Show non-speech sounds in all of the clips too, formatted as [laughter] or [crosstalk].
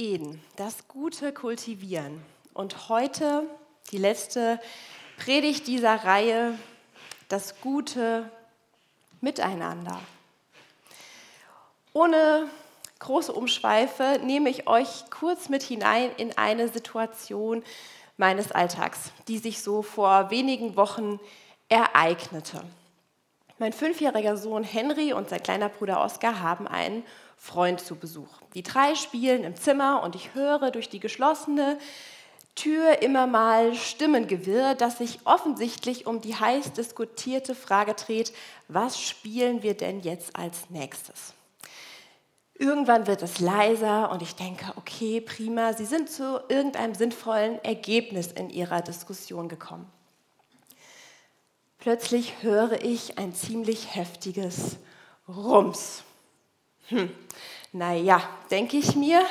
Eden, das Gute kultivieren. Und heute die letzte Predigt dieser Reihe, das Gute miteinander. Ohne große Umschweife nehme ich euch kurz mit hinein in eine Situation meines Alltags, die sich so vor wenigen Wochen ereignete. Mein fünfjähriger Sohn Henry und sein kleiner Bruder Oskar haben einen Freund zu Besuch. Die drei spielen im Zimmer und ich höre durch die geschlossene Tür immer mal Stimmengewirr, das sich offensichtlich um die heiß diskutierte Frage dreht, was spielen wir denn jetzt als nächstes? Irgendwann wird es leiser und ich denke, okay, prima, Sie sind zu irgendeinem sinnvollen Ergebnis in Ihrer Diskussion gekommen. Plötzlich höre ich ein ziemlich heftiges Rums. Hm. Naja, denke ich mir,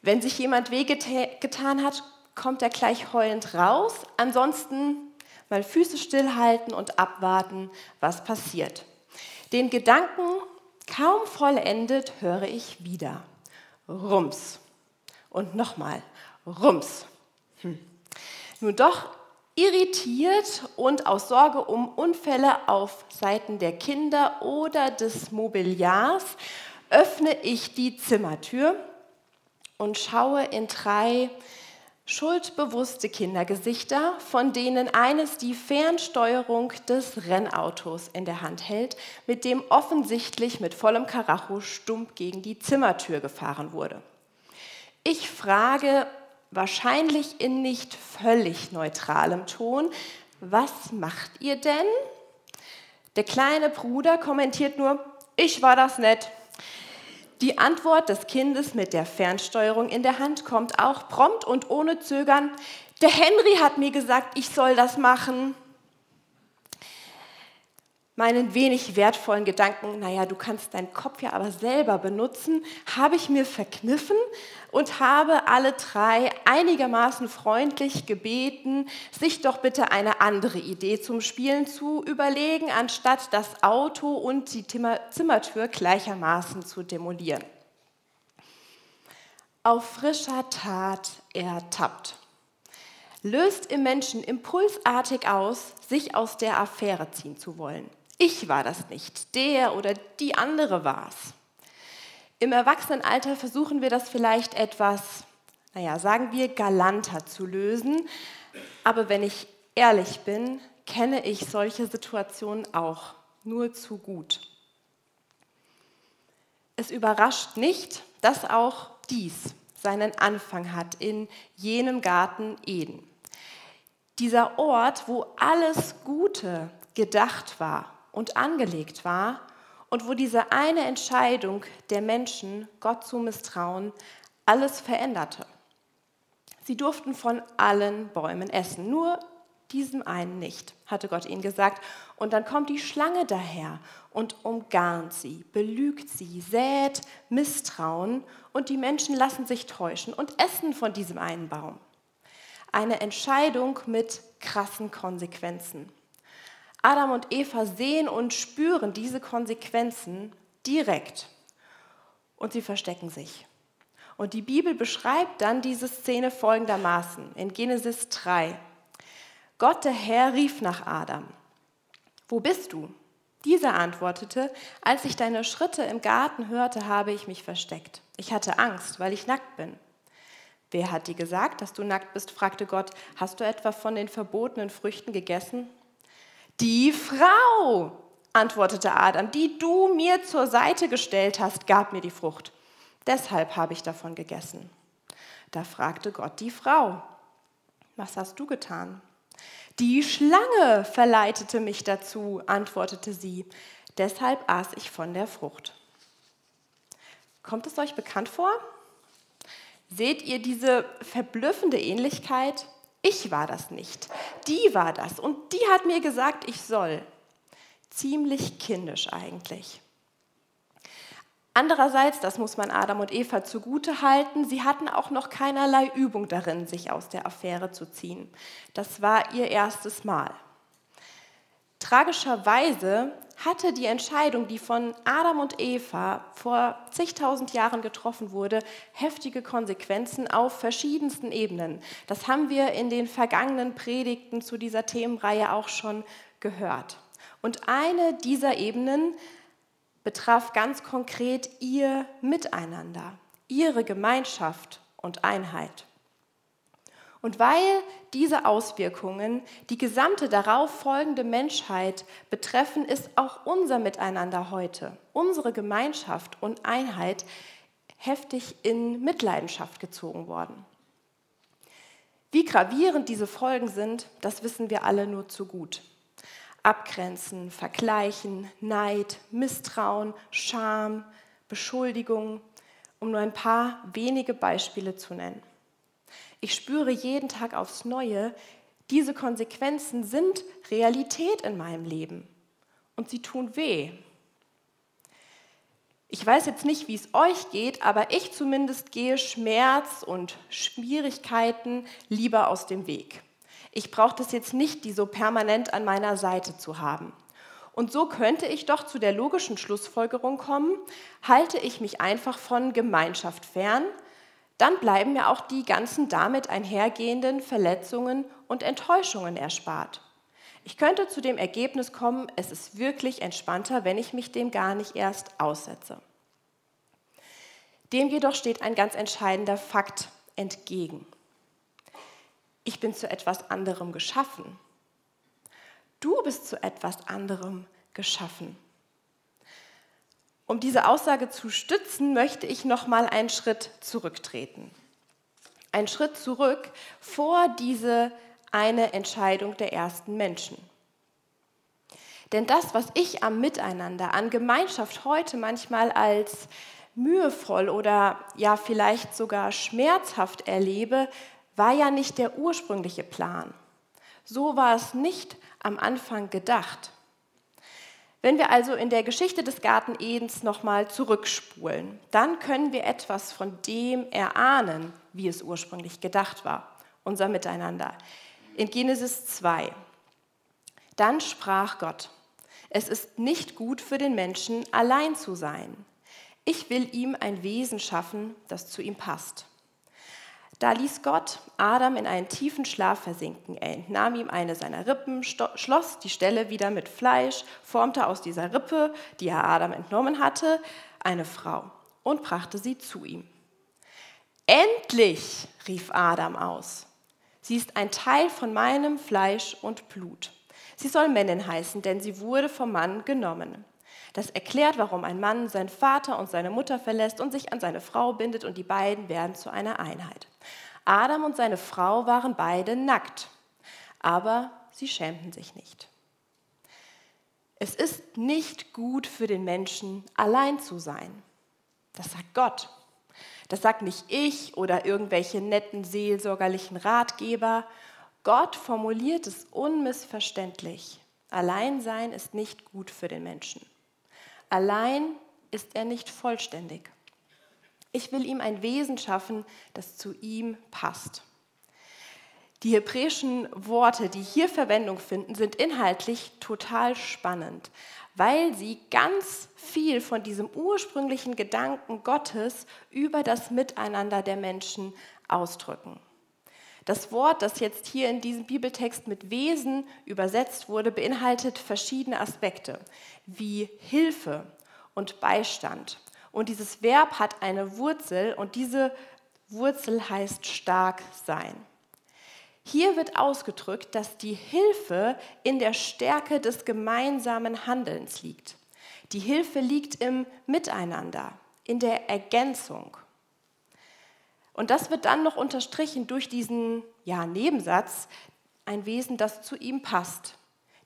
wenn sich jemand wehgetan hat, kommt er gleich heulend raus. Ansonsten mal Füße stillhalten und abwarten, was passiert. Den Gedanken kaum vollendet höre ich wieder. Rums. Und nochmal. Rums. Hm. Nun doch irritiert und aus Sorge um Unfälle auf Seiten der Kinder oder des Mobiliars öffne ich die Zimmertür und schaue in drei schuldbewusste Kindergesichter, von denen eines die Fernsteuerung des Rennautos in der Hand hält, mit dem offensichtlich mit vollem Karacho stumpf gegen die Zimmertür gefahren wurde. Ich frage wahrscheinlich in nicht völlig neutralem Ton, was macht ihr denn? Der kleine Bruder kommentiert nur, ich war das nett. Die Antwort des Kindes mit der Fernsteuerung in der Hand kommt auch prompt und ohne Zögern. Der Henry hat mir gesagt, ich soll das machen. Meinen wenig wertvollen Gedanken, naja, du kannst deinen Kopf ja aber selber benutzen, habe ich mir verkniffen und habe alle drei einigermaßen freundlich gebeten, sich doch bitte eine andere Idee zum Spielen zu überlegen, anstatt das Auto und die Zimmertür gleichermaßen zu demolieren. Auf frischer Tat ertappt löst im Menschen impulsartig aus, sich aus der Affäre ziehen zu wollen. Ich war das nicht, der oder die andere war es. Im Erwachsenenalter versuchen wir das vielleicht etwas, naja, sagen wir, galanter zu lösen. Aber wenn ich ehrlich bin, kenne ich solche Situationen auch nur zu gut. Es überrascht nicht, dass auch dies seinen Anfang hat in jenem Garten Eden. Dieser Ort, wo alles Gute gedacht war und angelegt war und wo diese eine Entscheidung der Menschen, Gott zu misstrauen, alles veränderte. Sie durften von allen Bäumen essen, nur diesem einen nicht, hatte Gott ihnen gesagt. Und dann kommt die Schlange daher und umgarnt sie, belügt sie, sät Misstrauen und die Menschen lassen sich täuschen und essen von diesem einen Baum. Eine Entscheidung mit krassen Konsequenzen. Adam und Eva sehen und spüren diese Konsequenzen direkt und sie verstecken sich. Und die Bibel beschreibt dann diese Szene folgendermaßen in Genesis 3. Gott der Herr rief nach Adam, wo bist du? Dieser antwortete, als ich deine Schritte im Garten hörte, habe ich mich versteckt. Ich hatte Angst, weil ich nackt bin. Wer hat dir gesagt, dass du nackt bist? fragte Gott. Hast du etwa von den verbotenen Früchten gegessen? Die Frau, antwortete Adam, die du mir zur Seite gestellt hast, gab mir die Frucht. Deshalb habe ich davon gegessen. Da fragte Gott die Frau, was hast du getan? Die Schlange verleitete mich dazu, antwortete sie. Deshalb aß ich von der Frucht. Kommt es euch bekannt vor? Seht ihr diese verblüffende Ähnlichkeit? Ich war das nicht. Die war das. Und die hat mir gesagt, ich soll. Ziemlich kindisch eigentlich. Andererseits, das muss man Adam und Eva zugute halten, sie hatten auch noch keinerlei Übung darin, sich aus der Affäre zu ziehen. Das war ihr erstes Mal. Tragischerweise hatte die Entscheidung, die von Adam und Eva vor zigtausend Jahren getroffen wurde, heftige Konsequenzen auf verschiedensten Ebenen. Das haben wir in den vergangenen Predigten zu dieser Themenreihe auch schon gehört. Und eine dieser Ebenen betraf ganz konkret ihr Miteinander, ihre Gemeinschaft und Einheit. Und weil diese Auswirkungen die gesamte darauf folgende Menschheit betreffen, ist auch unser Miteinander heute, unsere Gemeinschaft und Einheit heftig in Mitleidenschaft gezogen worden. Wie gravierend diese Folgen sind, das wissen wir alle nur zu gut. Abgrenzen, Vergleichen, Neid, Misstrauen, Scham, Beschuldigung, um nur ein paar wenige Beispiele zu nennen. Ich spüre jeden Tag aufs Neue, diese Konsequenzen sind Realität in meinem Leben und sie tun weh. Ich weiß jetzt nicht, wie es euch geht, aber ich zumindest gehe Schmerz und Schwierigkeiten lieber aus dem Weg. Ich brauche das jetzt nicht, die so permanent an meiner Seite zu haben. Und so könnte ich doch zu der logischen Schlussfolgerung kommen, halte ich mich einfach von Gemeinschaft fern, dann bleiben mir auch die ganzen damit einhergehenden Verletzungen und Enttäuschungen erspart. Ich könnte zu dem Ergebnis kommen, es ist wirklich entspannter, wenn ich mich dem gar nicht erst aussetze. Dem jedoch steht ein ganz entscheidender Fakt entgegen. Ich bin zu etwas anderem geschaffen. Du bist zu etwas anderem geschaffen. Um diese Aussage zu stützen, möchte ich noch mal einen Schritt zurücktreten. Einen Schritt zurück vor diese eine Entscheidung der ersten Menschen. Denn das, was ich am Miteinander, an Gemeinschaft heute manchmal als mühevoll oder ja vielleicht sogar schmerzhaft erlebe, war ja nicht der ursprüngliche Plan. So war es nicht am Anfang gedacht. Wenn wir also in der Geschichte des Garten Edens nochmal zurückspulen, dann können wir etwas von dem erahnen, wie es ursprünglich gedacht war, unser Miteinander. In Genesis 2. Dann sprach Gott, es ist nicht gut für den Menschen, allein zu sein. Ich will ihm ein Wesen schaffen, das zu ihm passt. Da ließ Gott Adam in einen tiefen Schlaf versinken. Er entnahm ihm eine seiner Rippen, schloss die Stelle wieder mit Fleisch, formte aus dieser Rippe, die er Adam entnommen hatte, eine Frau und brachte sie zu ihm. Endlich, rief Adam aus. Sie ist ein Teil von meinem Fleisch und Blut. Sie soll Männin heißen, denn sie wurde vom Mann genommen. Das erklärt, warum ein Mann seinen Vater und seine Mutter verlässt und sich an seine Frau bindet und die beiden werden zu einer Einheit. Adam und seine Frau waren beide nackt, aber sie schämten sich nicht. Es ist nicht gut für den Menschen, allein zu sein. Das sagt Gott. Das sagt nicht ich oder irgendwelche netten seelsorgerlichen Ratgeber. Gott formuliert es unmissverständlich. Alleinsein ist nicht gut für den Menschen. Allein ist er nicht vollständig. Ich will ihm ein Wesen schaffen, das zu ihm passt. Die hebräischen Worte, die hier Verwendung finden, sind inhaltlich total spannend, weil sie ganz viel von diesem ursprünglichen Gedanken Gottes über das Miteinander der Menschen ausdrücken. Das Wort, das jetzt hier in diesem Bibeltext mit Wesen übersetzt wurde, beinhaltet verschiedene Aspekte wie Hilfe und Beistand. Und dieses Verb hat eine Wurzel und diese Wurzel heißt stark sein. Hier wird ausgedrückt, dass die Hilfe in der Stärke des gemeinsamen Handelns liegt. Die Hilfe liegt im Miteinander, in der Ergänzung. Und das wird dann noch unterstrichen durch diesen ja, Nebensatz, ein Wesen, das zu ihm passt.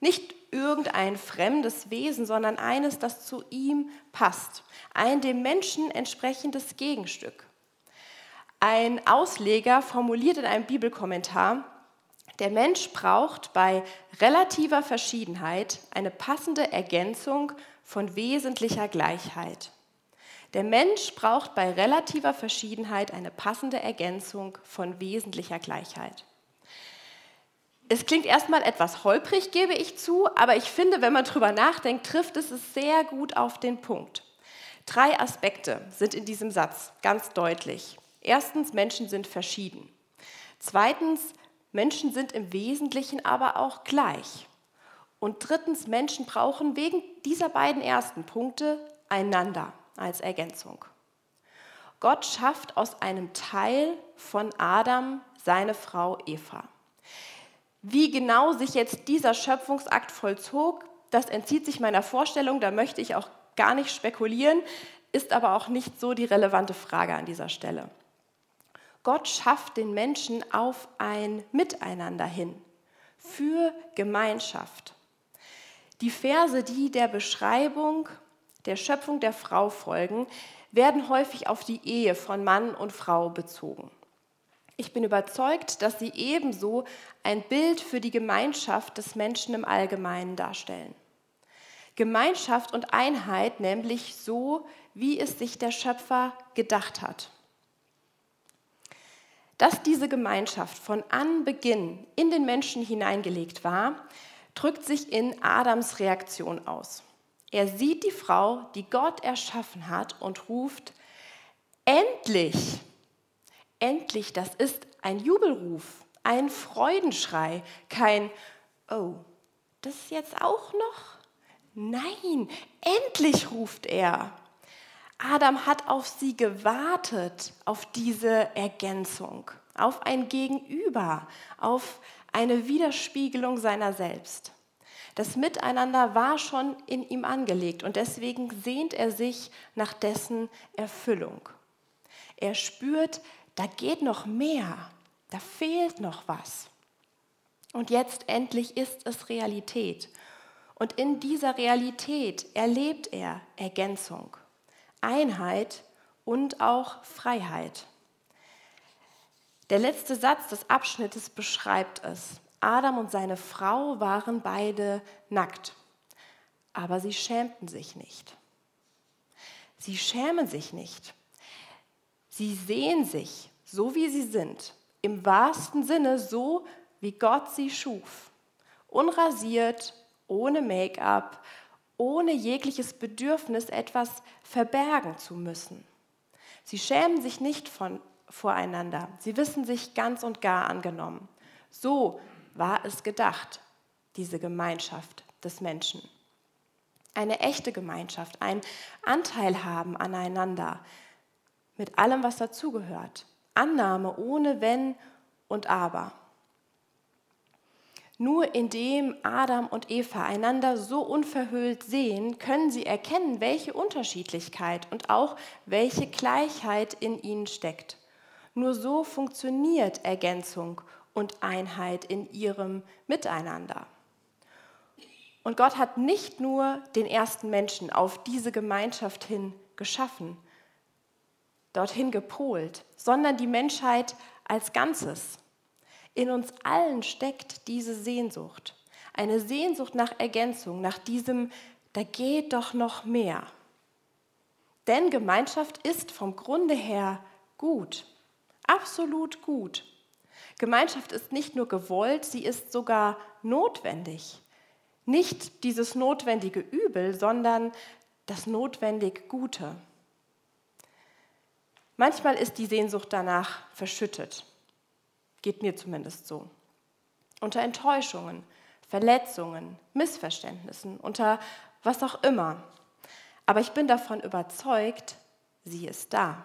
Nicht irgendein fremdes Wesen, sondern eines, das zu ihm passt. Ein dem Menschen entsprechendes Gegenstück. Ein Ausleger formuliert in einem Bibelkommentar, der Mensch braucht bei relativer Verschiedenheit eine passende Ergänzung von wesentlicher Gleichheit. Der Mensch braucht bei relativer Verschiedenheit eine passende Ergänzung von wesentlicher Gleichheit. Es klingt erstmal etwas holprig, gebe ich zu, aber ich finde, wenn man drüber nachdenkt, trifft es es sehr gut auf den Punkt. Drei Aspekte sind in diesem Satz ganz deutlich. Erstens, Menschen sind verschieden. Zweitens, Menschen sind im Wesentlichen aber auch gleich. Und drittens, Menschen brauchen wegen dieser beiden ersten Punkte einander als Ergänzung. Gott schafft aus einem Teil von Adam seine Frau Eva. Wie genau sich jetzt dieser Schöpfungsakt vollzog, das entzieht sich meiner Vorstellung, da möchte ich auch gar nicht spekulieren, ist aber auch nicht so die relevante Frage an dieser Stelle. Gott schafft den Menschen auf ein Miteinander hin, für Gemeinschaft. Die Verse, die der Beschreibung der Schöpfung der Frau folgen, werden häufig auf die Ehe von Mann und Frau bezogen. Ich bin überzeugt, dass sie ebenso ein Bild für die Gemeinschaft des Menschen im Allgemeinen darstellen. Gemeinschaft und Einheit nämlich so, wie es sich der Schöpfer gedacht hat. Dass diese Gemeinschaft von Anbeginn in den Menschen hineingelegt war, drückt sich in Adams Reaktion aus. Er sieht die Frau, die Gott erschaffen hat und ruft, endlich, endlich, das ist ein Jubelruf, ein Freudenschrei, kein, oh, das jetzt auch noch? Nein, endlich ruft er. Adam hat auf sie gewartet, auf diese Ergänzung, auf ein Gegenüber, auf eine Widerspiegelung seiner selbst. Das Miteinander war schon in ihm angelegt und deswegen sehnt er sich nach dessen Erfüllung. Er spürt, da geht noch mehr, da fehlt noch was. Und jetzt endlich ist es Realität. Und in dieser Realität erlebt er Ergänzung, Einheit und auch Freiheit. Der letzte Satz des Abschnittes beschreibt es. Adam und seine Frau waren beide nackt, aber sie schämten sich nicht. Sie schämen sich nicht. Sie sehen sich so, wie sie sind, im wahrsten Sinne so, wie Gott sie schuf. Unrasiert, ohne Make-up, ohne jegliches Bedürfnis, etwas verbergen zu müssen. Sie schämen sich nicht von, voreinander. Sie wissen sich ganz und gar angenommen. So war es gedacht, diese Gemeinschaft des Menschen. Eine echte Gemeinschaft, ein Anteil haben aneinander, mit allem, was dazugehört. Annahme ohne Wenn und Aber. Nur indem Adam und Eva einander so unverhüllt sehen, können sie erkennen, welche Unterschiedlichkeit und auch welche Gleichheit in ihnen steckt. Nur so funktioniert Ergänzung und Einheit in ihrem Miteinander. Und Gott hat nicht nur den ersten Menschen auf diese Gemeinschaft hin geschaffen, dorthin gepolt, sondern die Menschheit als Ganzes. In uns allen steckt diese Sehnsucht, eine Sehnsucht nach Ergänzung, nach diesem, da geht doch noch mehr. Denn Gemeinschaft ist vom Grunde her gut, absolut gut. Gemeinschaft ist nicht nur gewollt, sie ist sogar notwendig. Nicht dieses notwendige Übel, sondern das notwendig Gute. Manchmal ist die Sehnsucht danach verschüttet. Geht mir zumindest so. Unter Enttäuschungen, Verletzungen, Missverständnissen, unter was auch immer. Aber ich bin davon überzeugt, sie ist da.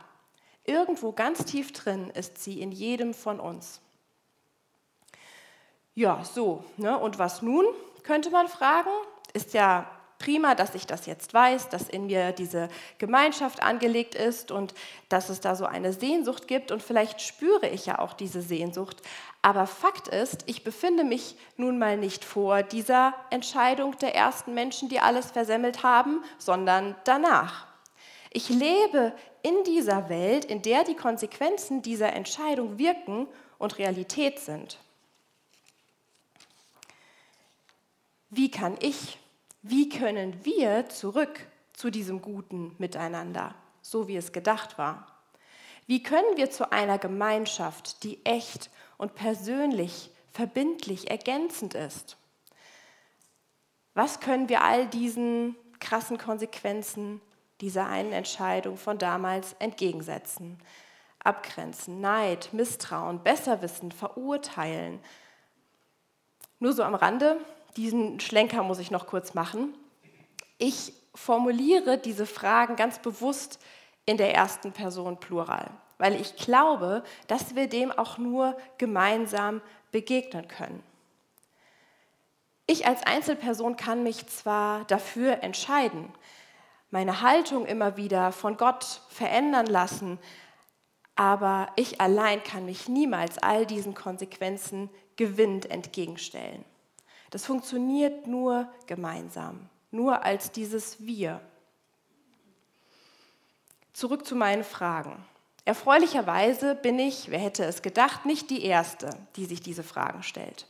Irgendwo ganz tief drin ist sie in jedem von uns. Ja, so, ne? und was nun, könnte man fragen. Ist ja prima, dass ich das jetzt weiß, dass in mir diese Gemeinschaft angelegt ist und dass es da so eine Sehnsucht gibt und vielleicht spüre ich ja auch diese Sehnsucht. Aber Fakt ist, ich befinde mich nun mal nicht vor dieser Entscheidung der ersten Menschen, die alles versemmelt haben, sondern danach. Ich lebe in dieser Welt, in der die Konsequenzen dieser Entscheidung wirken und Realität sind. wie kann ich, wie können wir zurück zu diesem guten Miteinander, so wie es gedacht war? Wie können wir zu einer Gemeinschaft, die echt und persönlich verbindlich, ergänzend ist. Was können wir all diesen krassen Konsequenzen dieser einen Entscheidung von damals entgegensetzen? Abgrenzen, Neid, Misstrauen, Besserwissen, verurteilen. Nur so am Rande, diesen Schlenker muss ich noch kurz machen. Ich formuliere diese Fragen ganz bewusst in der ersten Person Plural, weil ich glaube, dass wir dem auch nur gemeinsam begegnen können. Ich als Einzelperson kann mich zwar dafür entscheiden, meine Haltung immer wieder von Gott verändern lassen, aber ich allein kann mich niemals all diesen Konsequenzen gewinnend entgegenstellen. Das funktioniert nur gemeinsam, nur als dieses Wir. Zurück zu meinen Fragen. Erfreulicherweise bin ich, wer hätte es gedacht, nicht die Erste, die sich diese Fragen stellt.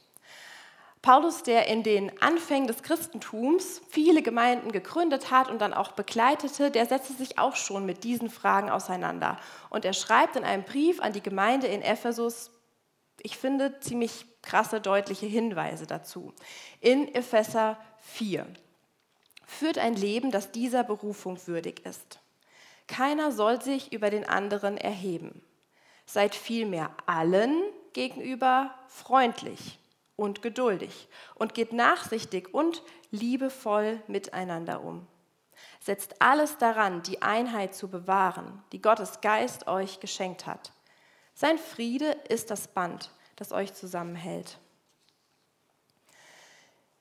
Paulus, der in den Anfängen des Christentums viele Gemeinden gegründet hat und dann auch begleitete, der setzte sich auch schon mit diesen Fragen auseinander. Und er schreibt in einem Brief an die Gemeinde in Ephesus, ich finde ziemlich krasse, deutliche Hinweise dazu. In Epheser 4. Führt ein Leben, das dieser Berufung würdig ist. Keiner soll sich über den anderen erheben. Seid vielmehr allen gegenüber freundlich und geduldig und geht nachsichtig und liebevoll miteinander um. Setzt alles daran, die Einheit zu bewahren, die Gottes Geist euch geschenkt hat. Sein Friede ist das Band, das euch zusammenhält.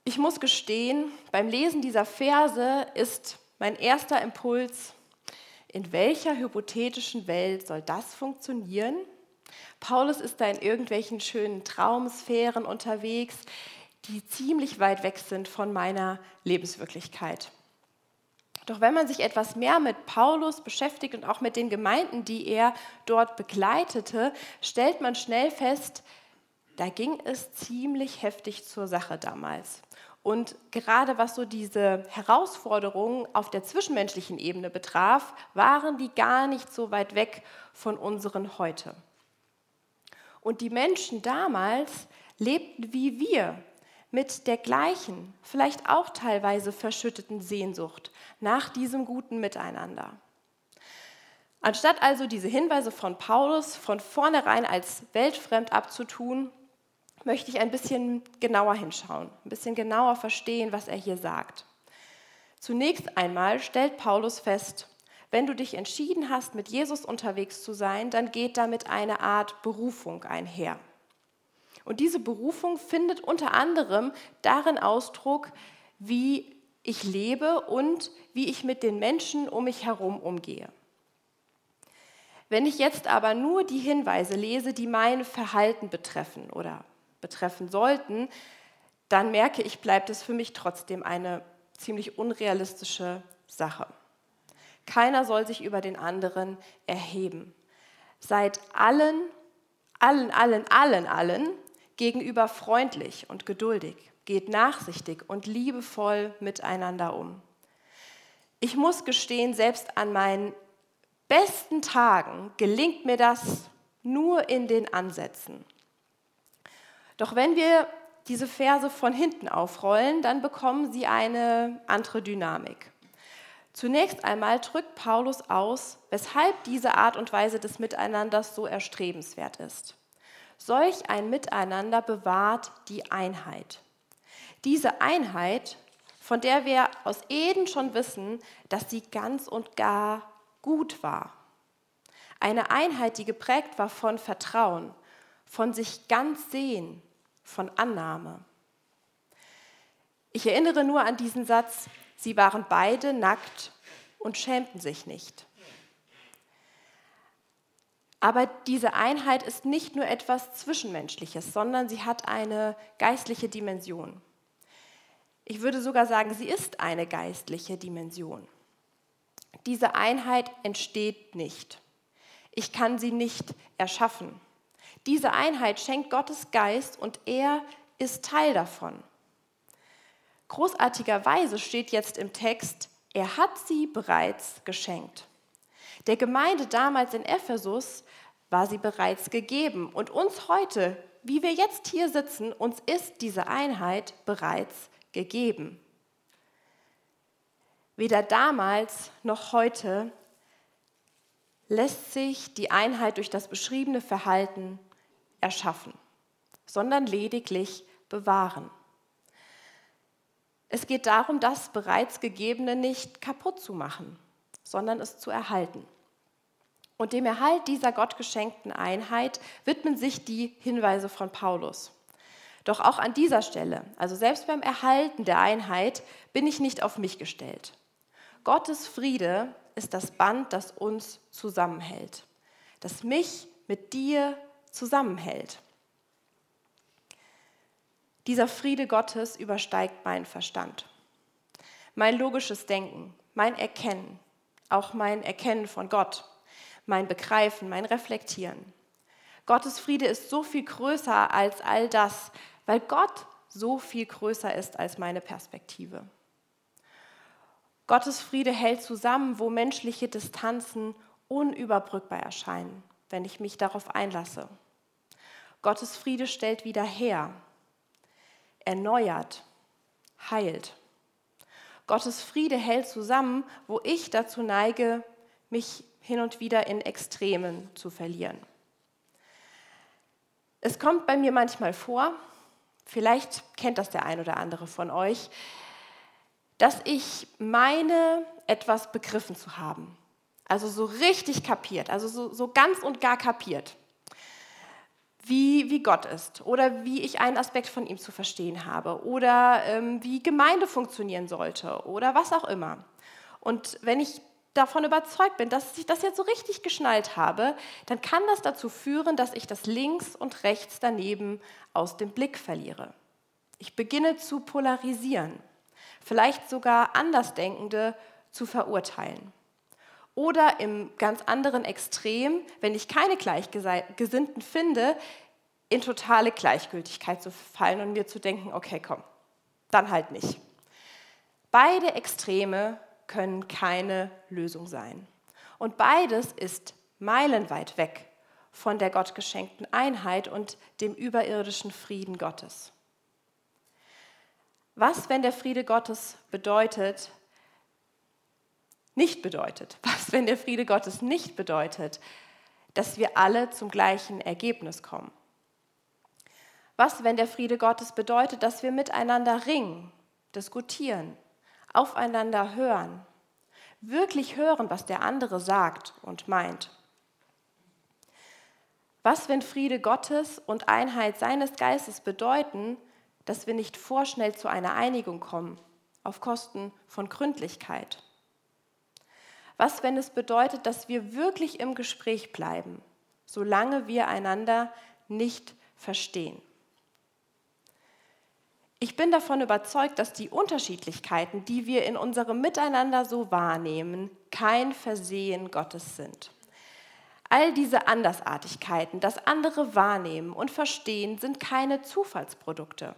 Ich muss gestehen, beim Lesen dieser Verse ist mein erster Impuls, in welcher hypothetischen Welt soll das funktionieren? Paulus ist da in irgendwelchen schönen Traumsphären unterwegs, die ziemlich weit weg sind von meiner Lebenswirklichkeit. Doch wenn man sich etwas mehr mit Paulus beschäftigt und auch mit den Gemeinden, die er dort begleitete, stellt man schnell fest, da ging es ziemlich heftig zur Sache damals. Und gerade was so diese Herausforderungen auf der zwischenmenschlichen Ebene betraf, waren die gar nicht so weit weg von unseren heute. Und die Menschen damals lebten wie wir mit der gleichen, vielleicht auch teilweise verschütteten Sehnsucht nach diesem guten Miteinander. Anstatt also diese Hinweise von Paulus von vornherein als weltfremd abzutun, möchte ich ein bisschen genauer hinschauen, ein bisschen genauer verstehen, was er hier sagt. Zunächst einmal stellt Paulus fest, wenn du dich entschieden hast, mit Jesus unterwegs zu sein, dann geht damit eine Art Berufung einher. Und diese Berufung findet unter anderem darin Ausdruck, wie ich lebe und wie ich mit den Menschen um mich herum umgehe. Wenn ich jetzt aber nur die Hinweise lese, die mein Verhalten betreffen oder betreffen sollten, dann merke ich, bleibt es für mich trotzdem eine ziemlich unrealistische Sache. Keiner soll sich über den anderen erheben. Seid allen, allen, allen, allen, allen gegenüber freundlich und geduldig. Geht nachsichtig und liebevoll miteinander um. Ich muss gestehen, selbst an meinen besten Tagen gelingt mir das nur in den Ansätzen. Doch wenn wir diese Verse von hinten aufrollen, dann bekommen sie eine andere Dynamik. Zunächst einmal drückt Paulus aus, weshalb diese Art und Weise des Miteinanders so erstrebenswert ist. Solch ein Miteinander bewahrt die Einheit. Diese Einheit, von der wir aus Eden schon wissen, dass sie ganz und gar gut war. Eine Einheit, die geprägt war von Vertrauen, von sich ganz sehen, von Annahme. Ich erinnere nur an diesen Satz, Sie waren beide nackt und schämten sich nicht. Aber diese Einheit ist nicht nur etwas Zwischenmenschliches, sondern sie hat eine geistliche Dimension. Ich würde sogar sagen, sie ist eine geistliche Dimension. Diese Einheit entsteht nicht. Ich kann sie nicht erschaffen. Diese Einheit schenkt Gottes Geist und er ist Teil davon. Großartigerweise steht jetzt im Text, er hat sie bereits geschenkt. Der Gemeinde damals in Ephesus war sie bereits gegeben und uns heute wie wir jetzt hier sitzen, uns ist diese Einheit bereits gegeben. Weder damals noch heute lässt sich die Einheit durch das beschriebene Verhalten erschaffen, sondern lediglich bewahren. Es geht darum, das bereits Gegebene nicht kaputt zu machen, sondern es zu erhalten. Und dem Erhalt dieser gottgeschenkten Einheit widmen sich die Hinweise von Paulus. Doch auch an dieser Stelle, also selbst beim Erhalten der Einheit, bin ich nicht auf mich gestellt. Gottes Friede ist das Band, das uns zusammenhält, das mich mit dir zusammenhält. Dieser Friede Gottes übersteigt meinen Verstand, mein logisches Denken, mein Erkennen, auch mein Erkennen von Gott, mein Begreifen, mein Reflektieren. Gottes Friede ist so viel größer als all das, weil Gott so viel größer ist als meine Perspektive. Gottes Friede hält zusammen, wo menschliche Distanzen unüberbrückbar erscheinen, wenn ich mich darauf einlasse. Gottes Friede stellt wieder her, erneuert, heilt. Gottes Friede hält zusammen, wo ich dazu neige, mich hin und wieder in Extremen zu verlieren. Es kommt bei mir manchmal vor, vielleicht kennt das der ein oder andere von euch, dass ich meine, etwas begriffen zu haben. Also so richtig kapiert, also so, so ganz und gar kapiert, wie, wie Gott ist oder wie ich einen Aspekt von ihm zu verstehen habe oder ähm, wie Gemeinde funktionieren sollte oder was auch immer. Und wenn ich davon überzeugt bin, dass ich das jetzt so richtig geschnallt habe, dann kann das dazu führen, dass ich das links und rechts daneben aus dem Blick verliere. Ich beginne zu polarisieren vielleicht sogar Andersdenkende zu verurteilen. Oder im ganz anderen Extrem, wenn ich keine Gleichgesinnten finde, in totale Gleichgültigkeit zu fallen und mir zu denken, okay, komm, dann halt nicht. Beide Extreme können keine Lösung sein. Und beides ist meilenweit weg von der gottgeschenkten Einheit und dem überirdischen Frieden Gottes. Was, wenn der Friede Gottes bedeutet, nicht bedeutet? [laughs] Was, wenn der Friede Gottes nicht bedeutet, dass wir alle zum gleichen Ergebnis kommen? Was, wenn der Friede Gottes bedeutet, dass wir miteinander ringen, diskutieren, aufeinander hören, wirklich hören, was der andere sagt und meint? Was, wenn Friede Gottes und Einheit seines Geistes bedeuten, dass wir nicht vorschnell zu einer Einigung kommen, auf Kosten von Gründlichkeit? Was, wenn es bedeutet, dass wir wirklich im Gespräch bleiben, solange wir einander nicht verstehen? Ich bin davon überzeugt, dass die Unterschiedlichkeiten, die wir in unserem Miteinander so wahrnehmen, kein Versehen Gottes sind. All diese Andersartigkeiten, das andere wahrnehmen und verstehen, sind keine Zufallsprodukte.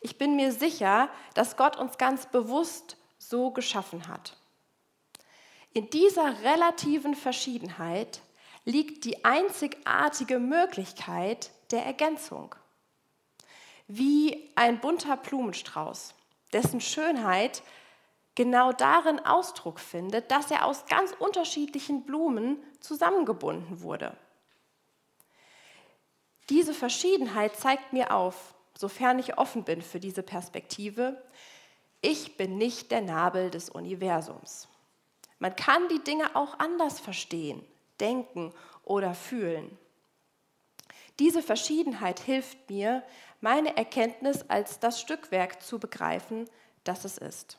Ich bin mir sicher, dass Gott uns ganz bewusst so geschaffen hat. In dieser relativen Verschiedenheit liegt die einzigartige Möglichkeit der Ergänzung. Wie ein bunter Blumenstrauß, dessen Schönheit genau darin Ausdruck findet, dass er aus ganz unterschiedlichen Blumen zusammengebunden wurde. Diese Verschiedenheit zeigt mir auf, sofern ich offen bin für diese Perspektive, ich bin nicht der Nabel des Universums. Man kann die Dinge auch anders verstehen, denken oder fühlen. Diese Verschiedenheit hilft mir, meine Erkenntnis als das Stückwerk zu begreifen, das es ist.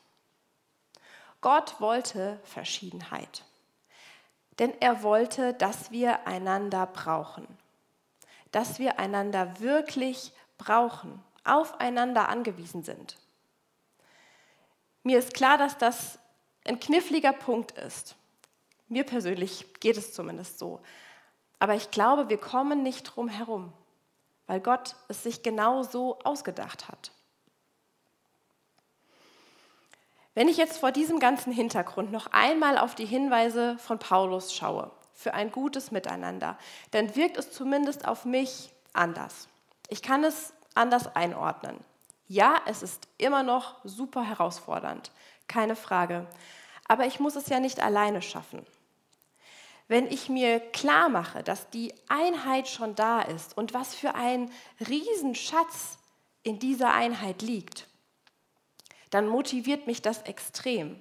Gott wollte Verschiedenheit, denn er wollte, dass wir einander brauchen, dass wir einander wirklich brauchen, aufeinander angewiesen sind. Mir ist klar, dass das ein kniffliger Punkt ist. Mir persönlich geht es zumindest so. Aber ich glaube, wir kommen nicht drum herum, weil Gott es sich genau so ausgedacht hat. Wenn ich jetzt vor diesem ganzen Hintergrund noch einmal auf die Hinweise von Paulus schaue für ein gutes Miteinander, dann wirkt es zumindest auf mich anders. Ich kann es anders einordnen. Ja, es ist immer noch super herausfordernd, keine Frage. Aber ich muss es ja nicht alleine schaffen. Wenn ich mir klar mache, dass die Einheit schon da ist und was für ein Riesenschatz in dieser Einheit liegt, dann motiviert mich das extrem.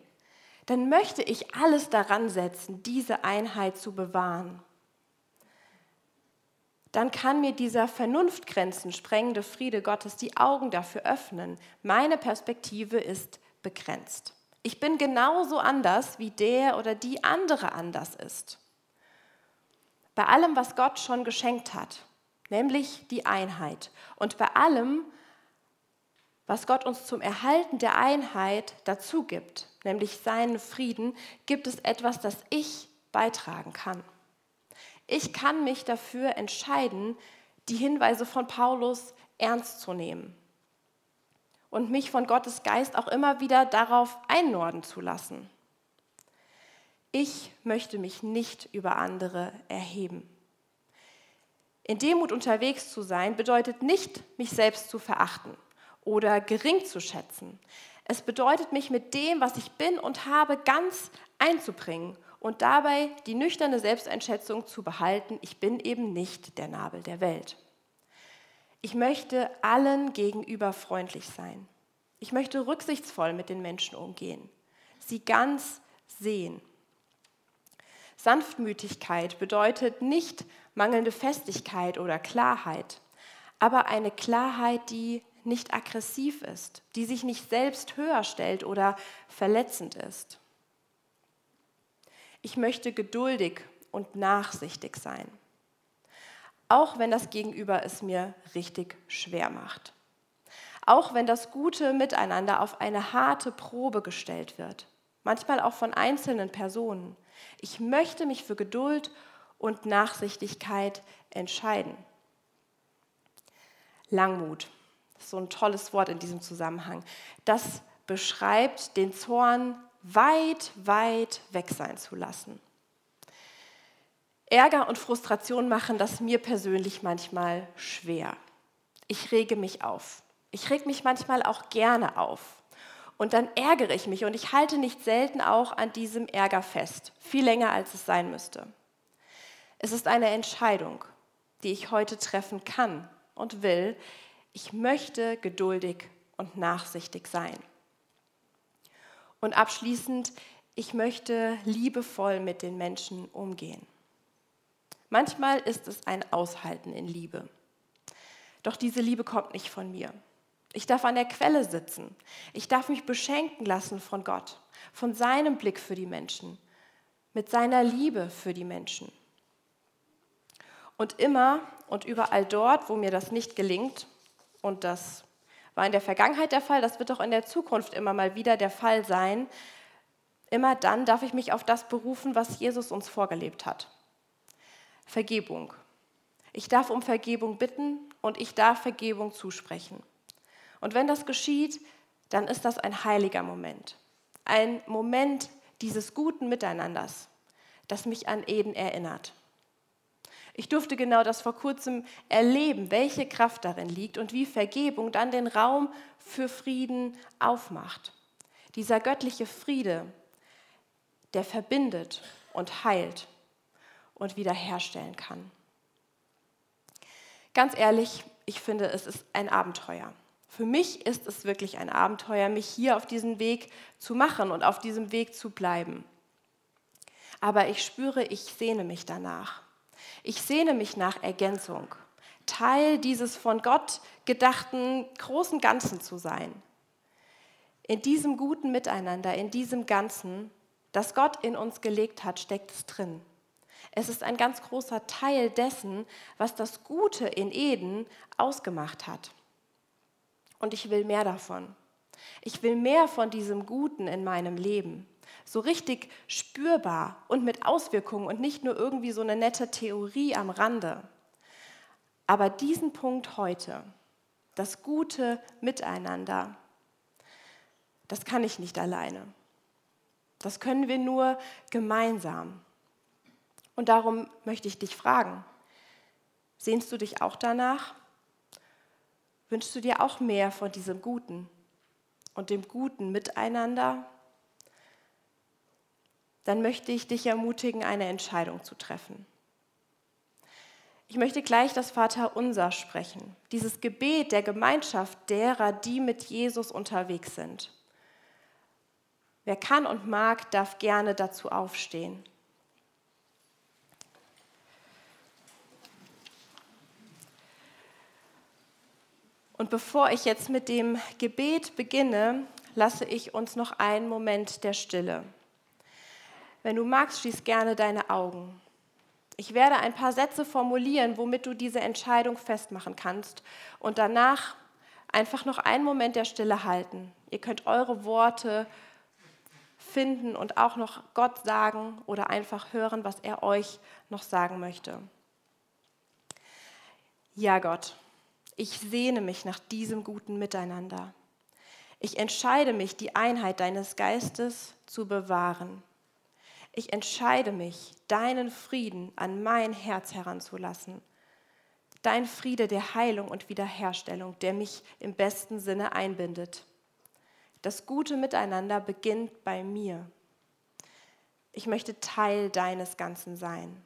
Dann möchte ich alles daran setzen, diese Einheit zu bewahren dann kann mir dieser Vernunftgrenzen sprengende Friede Gottes die Augen dafür öffnen. Meine Perspektive ist begrenzt. Ich bin genauso anders, wie der oder die andere anders ist. Bei allem, was Gott schon geschenkt hat, nämlich die Einheit. Und bei allem, was Gott uns zum Erhalten der Einheit dazu gibt, nämlich seinen Frieden, gibt es etwas, das ich beitragen kann. Ich kann mich dafür entscheiden, die Hinweise von Paulus ernst zu nehmen und mich von Gottes Geist auch immer wieder darauf einnorden zu lassen. Ich möchte mich nicht über andere erheben. In Demut unterwegs zu sein bedeutet nicht, mich selbst zu verachten oder gering zu schätzen. Es bedeutet, mich mit dem, was ich bin und habe, ganz einzubringen und dabei die nüchterne Selbsteinschätzung zu behalten, ich bin eben nicht der Nabel der Welt. Ich möchte allen gegenüber freundlich sein. Ich möchte rücksichtsvoll mit den Menschen umgehen, sie ganz sehen. Sanftmütigkeit bedeutet nicht mangelnde Festigkeit oder Klarheit, aber eine Klarheit, die nicht aggressiv ist, die sich nicht selbst höher stellt oder verletzend ist. Ich möchte geduldig und nachsichtig sein, auch wenn das Gegenüber es mir richtig schwer macht. Auch wenn das gute Miteinander auf eine harte Probe gestellt wird, manchmal auch von einzelnen Personen. Ich möchte mich für Geduld und Nachsichtigkeit entscheiden. Langmut, so ein tolles Wort in diesem Zusammenhang. Das beschreibt den Zorn weit, weit weg sein zu lassen. Ärger und Frustration machen das mir persönlich manchmal schwer. Ich rege mich auf. Ich reg mich manchmal auch gerne auf. Und dann ärgere ich mich und ich halte nicht selten auch an diesem Ärger fest, viel länger als es sein müsste. Es ist eine Entscheidung, die ich heute treffen kann und will. Ich möchte geduldig und nachsichtig sein. Und abschließend, ich möchte liebevoll mit den Menschen umgehen. Manchmal ist es ein Aushalten in Liebe. Doch diese Liebe kommt nicht von mir. Ich darf an der Quelle sitzen. Ich darf mich beschenken lassen von Gott, von seinem Blick für die Menschen, mit seiner Liebe für die Menschen. Und immer und überall dort, wo mir das nicht gelingt, und das war in der Vergangenheit der Fall, das wird auch in der Zukunft immer mal wieder der Fall sein. Immer dann darf ich mich auf das berufen, was Jesus uns vorgelebt hat. Vergebung. Ich darf um Vergebung bitten und ich darf Vergebung zusprechen. Und wenn das geschieht, dann ist das ein heiliger Moment. Ein Moment dieses guten Miteinanders, das mich an Eden erinnert. Ich durfte genau das vor kurzem erleben, welche Kraft darin liegt und wie Vergebung dann den Raum für Frieden aufmacht. Dieser göttliche Friede, der verbindet und heilt und wiederherstellen kann. Ganz ehrlich, ich finde, es ist ein Abenteuer. Für mich ist es wirklich ein Abenteuer, mich hier auf diesen Weg zu machen und auf diesem Weg zu bleiben. Aber ich spüre, ich sehne mich danach. Ich sehne mich nach Ergänzung, Teil dieses von Gott gedachten großen Ganzen zu sein. In diesem guten Miteinander, in diesem Ganzen, das Gott in uns gelegt hat, steckt es drin. Es ist ein ganz großer Teil dessen, was das Gute in Eden ausgemacht hat. Und ich will mehr davon. Ich will mehr von diesem Guten in meinem Leben so richtig spürbar und mit Auswirkungen und nicht nur irgendwie so eine nette Theorie am Rande. Aber diesen Punkt heute, das gute Miteinander, das kann ich nicht alleine. Das können wir nur gemeinsam. Und darum möchte ich dich fragen, Sehnst du dich auch danach? Wünschst du dir auch mehr von diesem Guten und dem guten Miteinander? Dann möchte ich dich ermutigen, eine Entscheidung zu treffen. Ich möchte gleich das Vaterunser sprechen, dieses Gebet der Gemeinschaft derer, die mit Jesus unterwegs sind. Wer kann und mag, darf gerne dazu aufstehen. Und bevor ich jetzt mit dem Gebet beginne, lasse ich uns noch einen Moment der Stille. Wenn du magst, schließ gerne deine Augen. Ich werde ein paar Sätze formulieren, womit du diese Entscheidung festmachen kannst und danach einfach noch einen Moment der Stille halten. Ihr könnt eure Worte finden und auch noch Gott sagen oder einfach hören, was er euch noch sagen möchte. Ja, Gott, ich sehne mich nach diesem guten Miteinander. Ich entscheide mich, die Einheit deines Geistes zu bewahren. Ich entscheide mich, deinen Frieden an mein Herz heranzulassen. Dein Friede der Heilung und Wiederherstellung, der mich im besten Sinne einbindet. Das gute Miteinander beginnt bei mir. Ich möchte Teil deines Ganzen sein.